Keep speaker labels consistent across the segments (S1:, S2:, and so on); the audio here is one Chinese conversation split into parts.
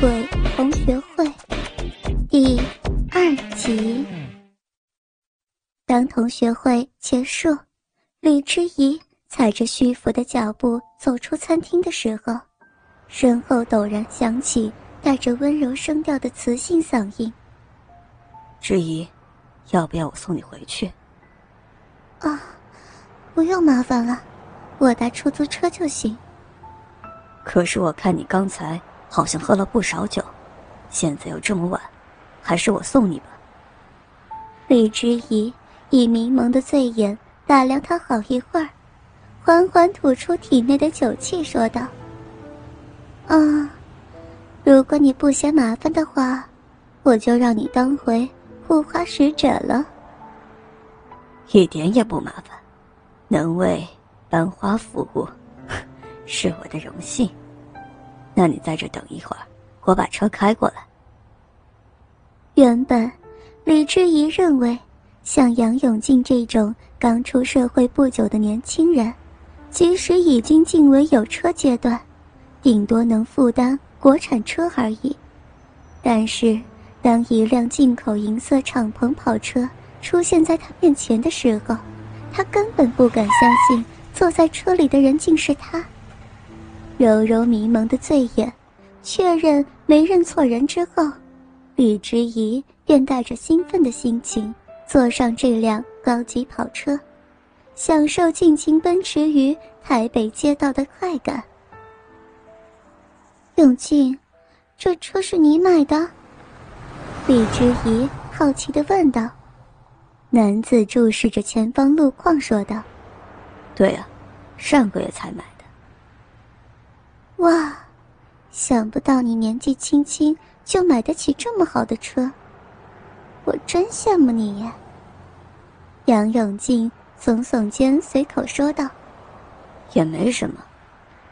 S1: 鬼同学会第二集。当同学会结束，李之仪踩着虚浮的脚步走出餐厅的时候，身后陡然响起带着温柔声调的磁性嗓音：“
S2: 之仪，要不要我送你回去？”“
S1: 啊，不用麻烦了，我搭出租车就行。”
S2: 可是我看你刚才好像喝了不少酒，现在又这么晚，还是我送你吧。
S1: 李知仪以迷蒙的醉眼打量他好一会儿，缓缓吐出体内的酒气，说道：“啊，如果你不嫌麻烦的话，我就让你当回护花使者了。
S2: 一点也不麻烦，能为班花服务。”是我的荣幸，那你在这等一会儿，我把车开过来。
S1: 原本，李之仪认为，像杨永进这种刚出社会不久的年轻人，即使已经进为有车阶段，顶多能负担国产车而已。但是，当一辆进口银色敞篷跑车出现在他面前的时候，他根本不敢相信坐在车里的人竟是他。柔柔迷蒙的醉眼，确认没认错人之后，李之仪便带着兴奋的心情坐上这辆高级跑车，享受尽情奔驰于台北街道的快感。永静，这车是你买的？李之仪好奇的问道。男子注视着前方路况说道：“
S2: 对啊，上个月才买。”
S1: 哇，想不到你年纪轻轻就买得起这么好的车，我真羡慕你呀。杨永静耸耸肩，随口说道：“
S2: 也没什么，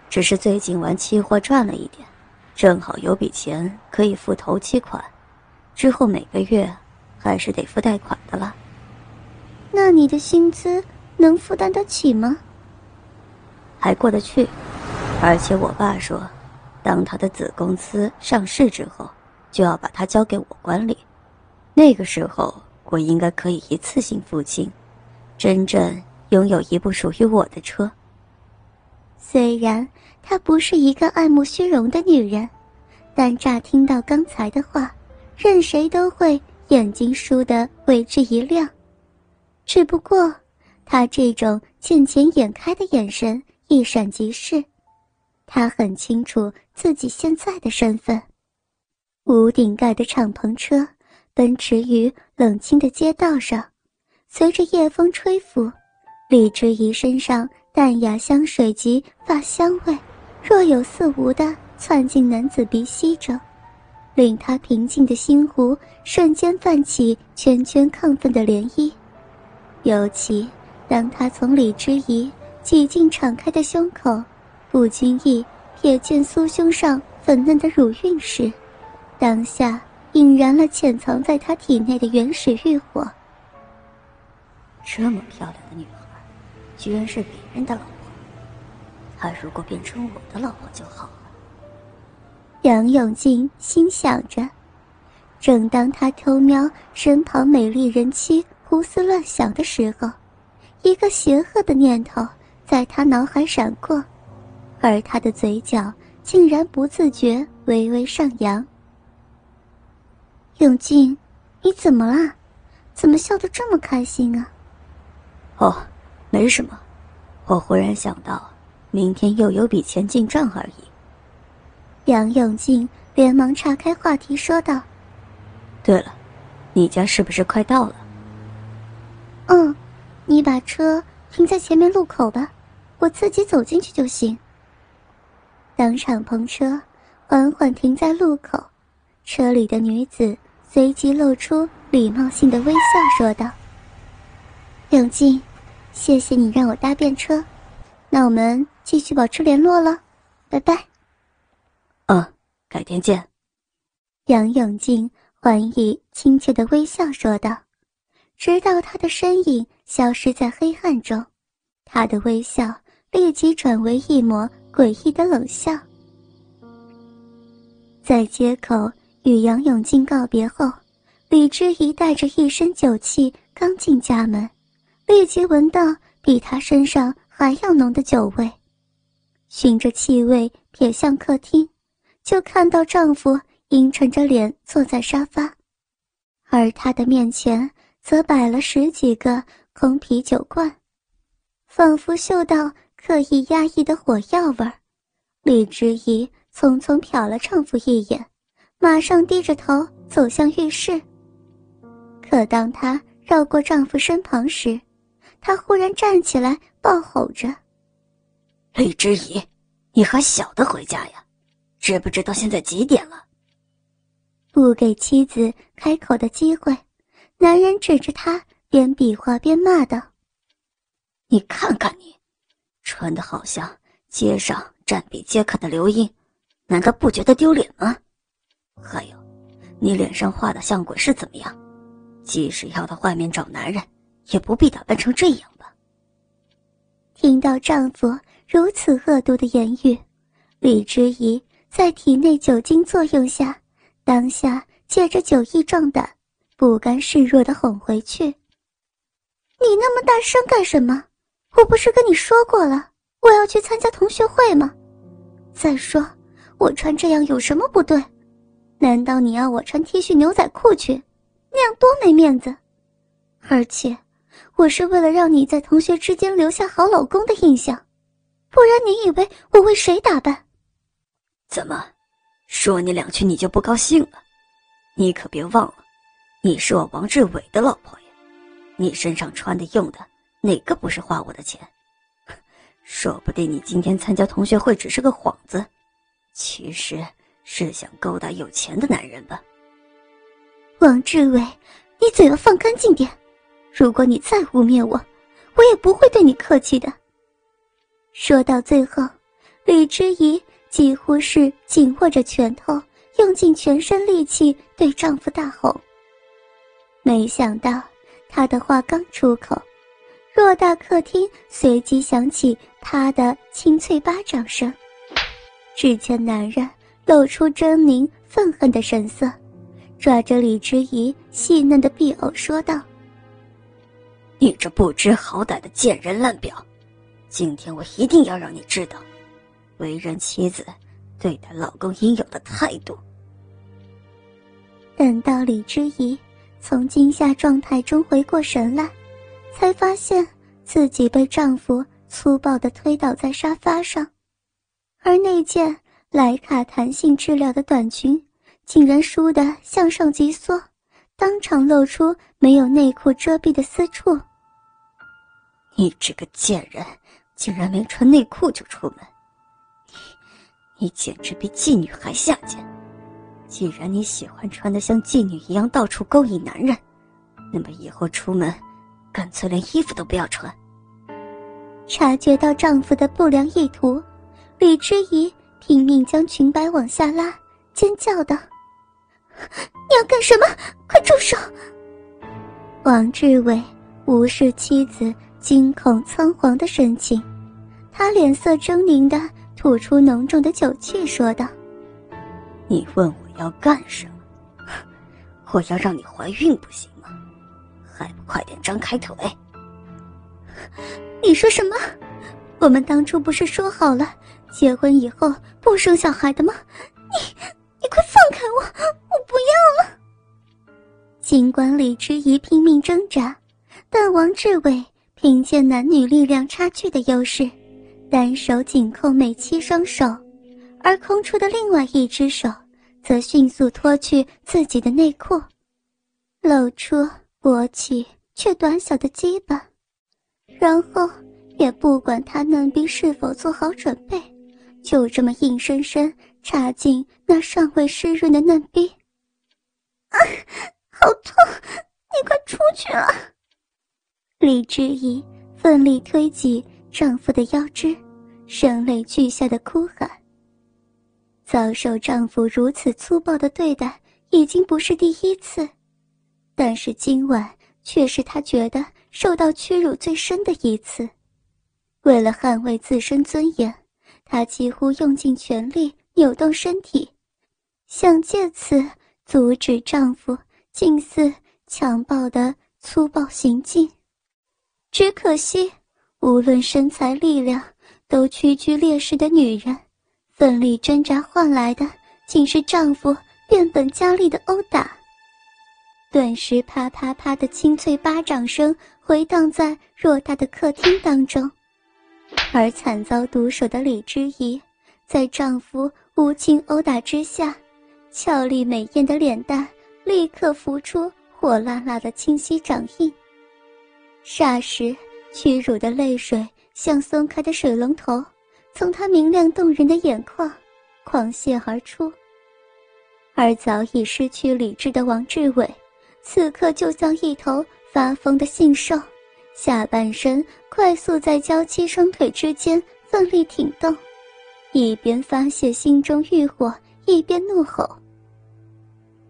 S2: 只是最近玩期货赚了一点，正好有笔钱可以付头期款，之后每个月还是得付贷款的了。
S1: 那你的薪资能负担得起吗？
S2: 还过得去。”而且我爸说，当他的子公司上市之后，就要把它交给我管理。那个时候，我应该可以一次性付清，真正拥有一部属于我的车。
S1: 虽然她不是一个爱慕虚荣的女人，但乍听到刚才的话，任谁都会眼睛倏地为之一亮。只不过，她这种见钱眼开的眼神一闪即逝。他很清楚自己现在的身份，屋顶盖的敞篷车奔驰于冷清的街道上，随着夜风吹拂，李之仪身上淡雅香水及发香味若有似无的窜进男子鼻息中，令他平静的心湖瞬间泛起圈圈亢奋的涟漪。尤其当他从李之仪几近敞开的胸口。不经意瞥见苏胸上粉嫩的乳晕时，当下引燃了潜藏在他体内的原始欲火。
S2: 这么漂亮的女孩，居然是别人的老婆。她如果变成我的老婆就好了。
S1: 杨永静心想着，正当他偷瞄身旁美丽人妻胡思乱想的时候，一个邪恶的念头在他脑海闪过。而他的嘴角竟然不自觉微微上扬。永静，你怎么了？怎么笑得这么开心啊？
S2: 哦，没什么，我忽然想到，明天又有笔钱进账而已。
S1: 杨永静连忙岔开话题说道：“
S2: 对了，你家是不是快到了？”“
S1: 嗯，你把车停在前面路口吧，我自己走进去就行。”当敞篷车缓缓停在路口，车里的女子随即露出礼貌性的微笑，说道：“永静，谢谢你让我搭便车，那我们继续保持联络了，拜拜。”“
S2: 嗯，改天见。”
S1: 杨永静还以亲切的微笑说道，直到他的身影消失在黑暗中，他的微笑立即转为一抹。诡异的冷笑。在街口与杨永进告别后，李之仪带着一身酒气刚进家门，立即闻到比他身上还要浓的酒味，循着气味瞥向客厅，就看到丈夫阴沉着脸坐在沙发，而她的面前则摆了十几个空啤酒罐，仿佛嗅到刻意压抑的火药味儿。李之仪匆匆瞟了丈夫一眼，马上低着头走向浴室。可当她绕过丈夫身旁时，她忽然站起来，暴吼着：“
S2: 李之仪，你还晓得回家呀？知不知道现在几点了？”
S1: 不给妻子开口的机会，男人指着她，边比划边骂道：“
S2: 你看看穿的好像街上……”占比皆可的刘英，难道不觉得丢脸吗？还有，你脸上画的像鬼是怎么样？即使要到外面找男人，也不必打扮成这样吧？
S1: 听到丈夫如此恶毒的言语，李之仪在体内酒精作用下，当下借着酒意壮胆，不甘示弱的哄回去：“你那么大声干什么？我不是跟你说过了，我要去参加同学会吗？”再说，我穿这样有什么不对？难道你要我穿 T 恤牛仔裤去？那样多没面子！而且，我是为了让你在同学之间留下好老公的印象，不然你以为我为谁打扮？
S2: 怎么，说你两句你就不高兴了？你可别忘了，你是我王志伟的老婆呀！你身上穿的用的哪个不是花我的钱？说不定你今天参加同学会只是个幌子，其实是想勾搭有钱的男人吧？
S1: 王志伟，你嘴巴放干净点！如果你再污蔑我，我也不会对你客气的。说到最后，李之仪几乎是紧握着拳头，用尽全身力气对丈夫大吼。没想到，她的话刚出口。偌大客厅随即响起他的清脆巴掌声，只见男人露出狰狞愤恨的神色，抓着李之仪细嫩的臂藕说道：“
S2: 你这不知好歹的贱人烂婊，今天我一定要让你知道，为人妻子对待老公应有的态度。”
S1: 等到李之仪从惊吓状态中回过神来。才发现自己被丈夫粗暴地推倒在沙发上，而那件莱卡弹性质料的短裙竟然倏地向上急缩，当场露出没有内裤遮蔽的私处。
S2: 你这个贱人，竟然没穿内裤就出门，你，你简直比妓女还下贱！既然你喜欢穿得像妓女一样到处勾引男人，那么以后出门。干脆连衣服都不要穿。
S1: 察觉到丈夫的不良意图，李之仪拼命将裙摆往下拉，尖叫道：“你要干什么？快住手！”王志伟无视妻子惊恐仓皇的神情，他脸色狰狞的吐出浓重的酒气，说道：“
S2: 你问我要干什么？我要让你怀孕，不行？”还不快点张开腿！
S1: 你说什么？我们当初不是说好了，结婚以后不生小孩的吗？你，你快放开我！我不要了。尽管李之仪拼命挣扎，但王志伟凭借男女力量差距的优势，单手紧扣美妻双手，而空出的另外一只手，则迅速脱去自己的内裤，露出。勃起却短小的鸡巴，然后也不管他嫩逼是否做好准备，就这么硬生生插进那尚未湿润的嫩逼。啊，好痛！你快出去了！李之仪奋力推挤丈夫的腰肢，声泪俱下的哭喊。遭受丈夫如此粗暴的对待，已经不是第一次。但是今晚却是她觉得受到屈辱最深的一次。为了捍卫自身尊严，她几乎用尽全力扭动身体，想借此阻止丈夫近似强暴的粗暴行径。只可惜，无论身材力量都屈居劣势的女人，奋力挣扎换来的竟是丈夫变本加厉的殴打。顿时，啪啪啪的清脆巴掌声回荡在偌大的客厅当中，而惨遭毒手的李之仪，在丈夫无情殴打之下，俏丽美艳的脸蛋立刻浮出火辣辣的清晰掌印。霎时，屈辱的泪水像松开的水龙头，从她明亮动人的眼眶狂泻而出。而早已失去理智的王志伟。此刻就像一头发疯的杏兽，下半身快速在娇妻双腿之间奋力挺动，一边发泄心中欲火，一边怒吼：“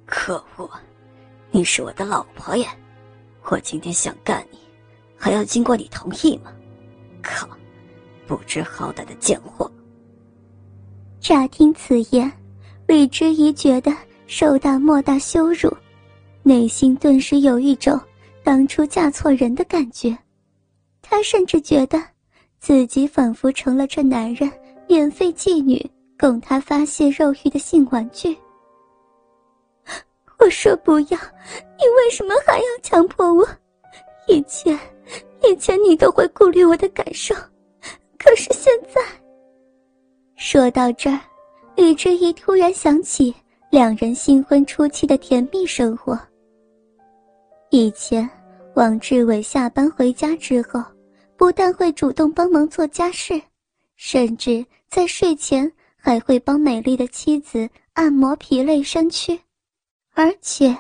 S2: 可恶！你是我的老婆呀！我今天想干你，还要经过你同意吗？靠！不知好歹的贱货！”
S1: 乍听此言，李之怡觉得受到莫大羞辱。内心顿时有一种当初嫁错人的感觉，她甚至觉得自己仿佛成了这男人免费妓女，供他发泄肉欲的性玩具。我说不要，你为什么还要强迫我？以前，以前你都会顾虑我的感受，可是现在……说到这儿，李之一突然想起两人新婚初期的甜蜜生活。以前，王志伟下班回家之后，不但会主动帮忙做家事，甚至在睡前还会帮美丽的妻子按摩疲累身躯，而且，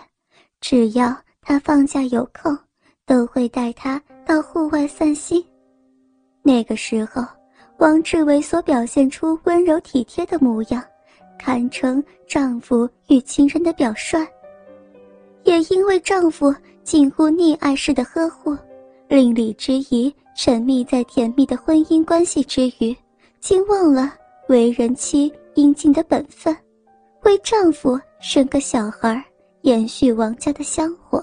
S1: 只要他放假有空，都会带她到户外散心。那个时候，王志伟所表现出温柔体贴的模样，堪称丈夫与情人的表率。也因为丈夫近乎溺爱式的呵护，令李之仪沉迷在甜蜜的婚姻关系之余，竟忘了为人妻应尽的本分，为丈夫生个小孩，延续王家的香火。